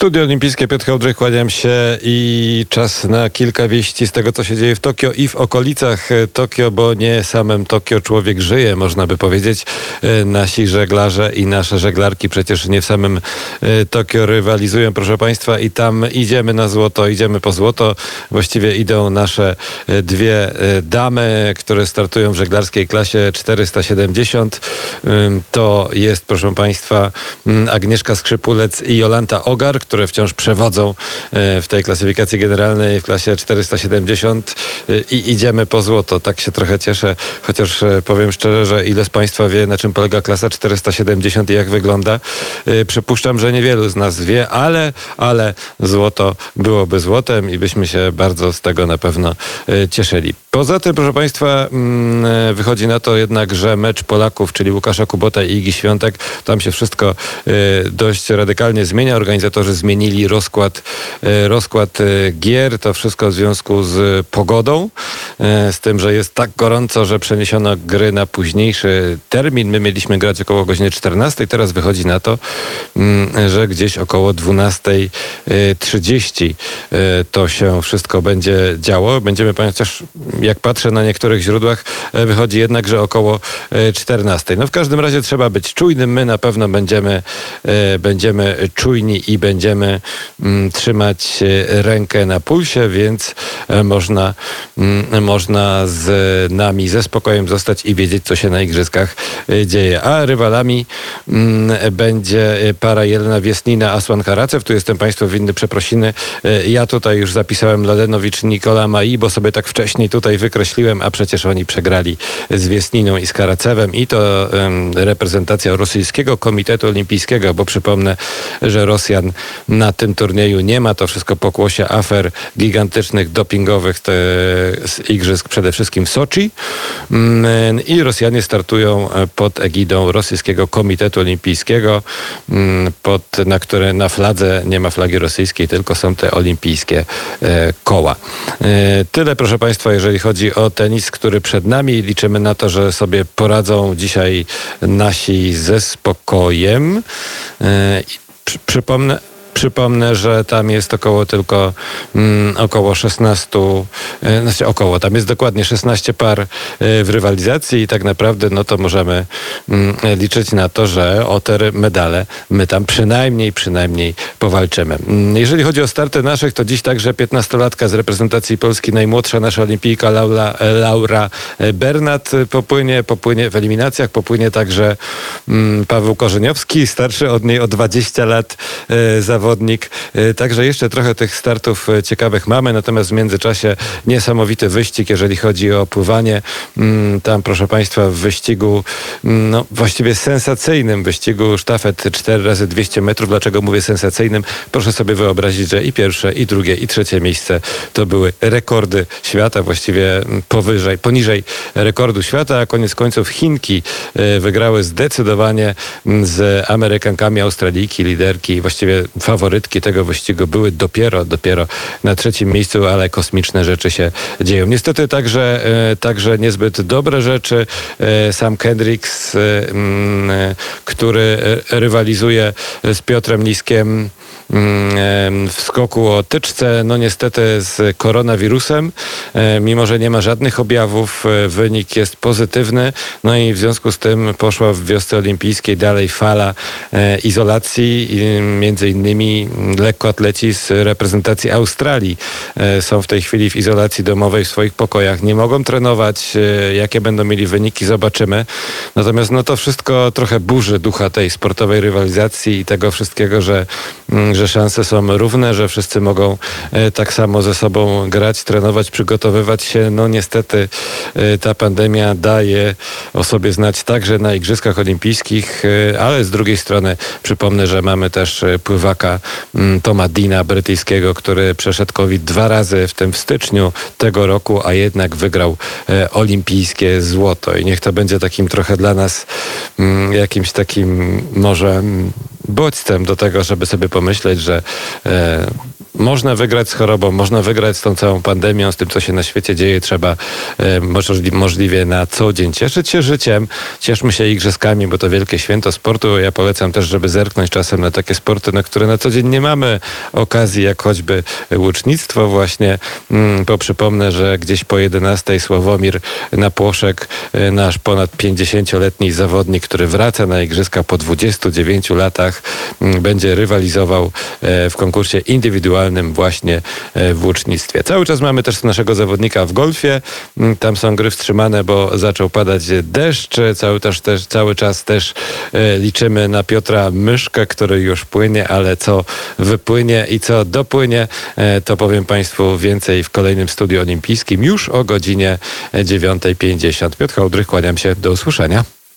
Studio Olimpijskie Piotr Hołdrych, kłaniam się i czas na kilka wieści z tego, co się dzieje w Tokio i w okolicach Tokio, bo nie samym Tokio człowiek żyje, można by powiedzieć. E, nasi żeglarze i nasze żeglarki przecież nie w samym e, Tokio rywalizują, proszę Państwa, i tam idziemy na złoto, idziemy po złoto. Właściwie idą nasze e, dwie damy, które startują w żeglarskiej klasie 470. To jest, proszę Państwa, Agnieszka Skrzypulec i Jolanta Ogar które wciąż przewodzą e, w tej klasyfikacji generalnej w klasie 470 e, i idziemy po złoto. Tak się trochę cieszę, chociaż e, powiem szczerze, że ile z Państwa wie, na czym polega klasa 470 i jak wygląda. Przypuszczam, że niewielu z nas wie, ale, ale złoto byłoby złotem i byśmy się bardzo z tego na pewno cieszyli. Poza tym, proszę Państwa, mm, wychodzi na to jednak, że mecz Polaków, czyli Łukasza Kubota i Igi Świątek, tam się wszystko dość radykalnie zmienia. Organizatorzy zmienili rozkład, e, rozkład e, gier. To wszystko w związku z pogodą, e, z tym, że jest tak gorąco, że przeniesiono gry na późniejszy termin. My mieliśmy grać około godziny 14, teraz wychodzi na to, mm, że gdzieś około 12.30 to się wszystko będzie działo. Będziemy, chociaż jak patrzę na niektórych źródłach, wychodzi jednak, że około 14. No w każdym razie trzeba być czujnym. My na pewno będziemy, będziemy czujni i będziemy mm, trzymać e, rękę na pulsie, więc e, można, mm, można z nami ze spokojem zostać i wiedzieć, co się na igrzyskach e, dzieje. A rywalami mm, będzie para Jelena Wiesnina, Asłan Karacew. Tu jestem Państwu winny przeprosiny. Ja tutaj już zapisałem Ladenowicz Nikola Mai, bo sobie tak wcześniej tutaj wykreśliłem, a przecież oni przegrali z Wiesniną i z Karacewem i to um, reprezentacja rosyjskiego Komitetu Olimpijskiego, bo przypomnę, że Rosjan na tym turnieju nie ma. To wszystko pokłosie afer gigantycznych, dopingowych te, z igrzysk przede wszystkim w Soczi. Mm, I Rosjanie startują e, pod egidą Rosyjskiego Komitetu Olimpijskiego, mm, pod, na które na fladze nie ma flagi rosyjskiej, tylko są te olimpijskie e, koła. E, tyle, proszę Państwa, jeżeli chodzi o tenis, który przed nami. Liczymy na to, że sobie poradzą dzisiaj nasi ze spokojem. Przypomnę, Przypomnę, że tam jest około tylko mm, około 16, e, znaczy około, tam jest dokładnie 16 par e, w rywalizacji i tak naprawdę no to możemy mm, liczyć na to, że o te medale my tam przynajmniej, przynajmniej powalczymy. Mm, jeżeli chodzi o starty naszych, to dziś także 15-latka z reprezentacji Polski, najmłodsza nasza olimpijka Laura, Laura Bernat popłynie, popłynie w eliminacjach, popłynie także mm, Paweł Korzeniowski, starszy od niej o 20 lat e, zawodnik zawodnik. Y, także jeszcze trochę tych startów y, ciekawych mamy, natomiast w międzyczasie niesamowity wyścig, jeżeli chodzi o pływanie. Mm, tam, proszę Państwa, w wyścigu, mm, no właściwie sensacyjnym wyścigu sztafet 4 razy 200 metrów. Dlaczego mówię sensacyjnym? Proszę sobie wyobrazić, że i pierwsze, i drugie, i trzecie miejsce to były rekordy świata, właściwie mm, powyżej, poniżej rekordu świata, a koniec końców Chinki y, wygrały zdecydowanie z Amerykankami, Australijki, liderki, właściwie faworytki tego wyścigu były dopiero, dopiero na trzecim miejscu, ale kosmiczne rzeczy się dzieją. Niestety także, e, także niezbyt dobre rzeczy. E, sam Kendricks, e, mm, który rywalizuje z Piotrem Liskiem, w skoku o tyczce, no niestety z koronawirusem, mimo że nie ma żadnych objawów, e, wynik jest pozytywny, no i w związku z tym poszła w wiosce olimpijskiej dalej fala e, izolacji, między innymi lekkoatleci z reprezentacji Australii e, są w tej chwili w izolacji domowej w swoich pokojach, nie mogą trenować, jakie będą mieli wyniki, zobaczymy. Natomiast no to wszystko trochę burzy ducha tej sportowej rywalizacji i tego wszystkiego, że mm, że szanse są równe, że wszyscy mogą e, tak samo ze sobą grać, trenować, przygotowywać się. No niestety e, ta pandemia daje o sobie znać także na Igrzyskach Olimpijskich, e, ale z drugiej strony przypomnę, że mamy też pływaka mm, Toma Dina brytyjskiego, który przeszedł COVID dwa razy, w tym w styczniu tego roku, a jednak wygrał olimpijskie złoto. I niech to będzie takim trochę dla nas mm, jakimś takim może bodźcem do tego, żeby sobie pomyśleć, że e, można wygrać z chorobą, można wygrać z tą całą pandemią, z tym, co się na świecie dzieje. Trzeba możli- możliwie na co dzień cieszyć się życiem. Cieszmy się igrzyskami, bo to wielkie święto sportu. Ja polecam też, żeby zerknąć czasem na takie sporty, na które na co dzień nie mamy okazji, jak choćby łucznictwo właśnie. Mm, Bo przypomnę, że gdzieś po 11 Sławomir Napłoszek, e, nasz ponad 50-letni zawodnik, który wraca na igrzyska po 29 latach, mm, będzie rywalizował e, w konkursie indywidualnym właśnie e, w łucznictwie. Cały czas mamy też naszego zawodnika w golfie. Mm, Tam są gry wstrzymane, bo zaczął padać deszcz. Cały, też, też, cały czas też e, liczymy na Piotra Myszkę, który już płynie, ale co wypłynie i co dopłynie, e, to powiem Państwu więcej w kolejnym studiu olimpijskim już o godzinie 9.50. Piotr Hołdrych, kłaniam się. Do usłyszenia.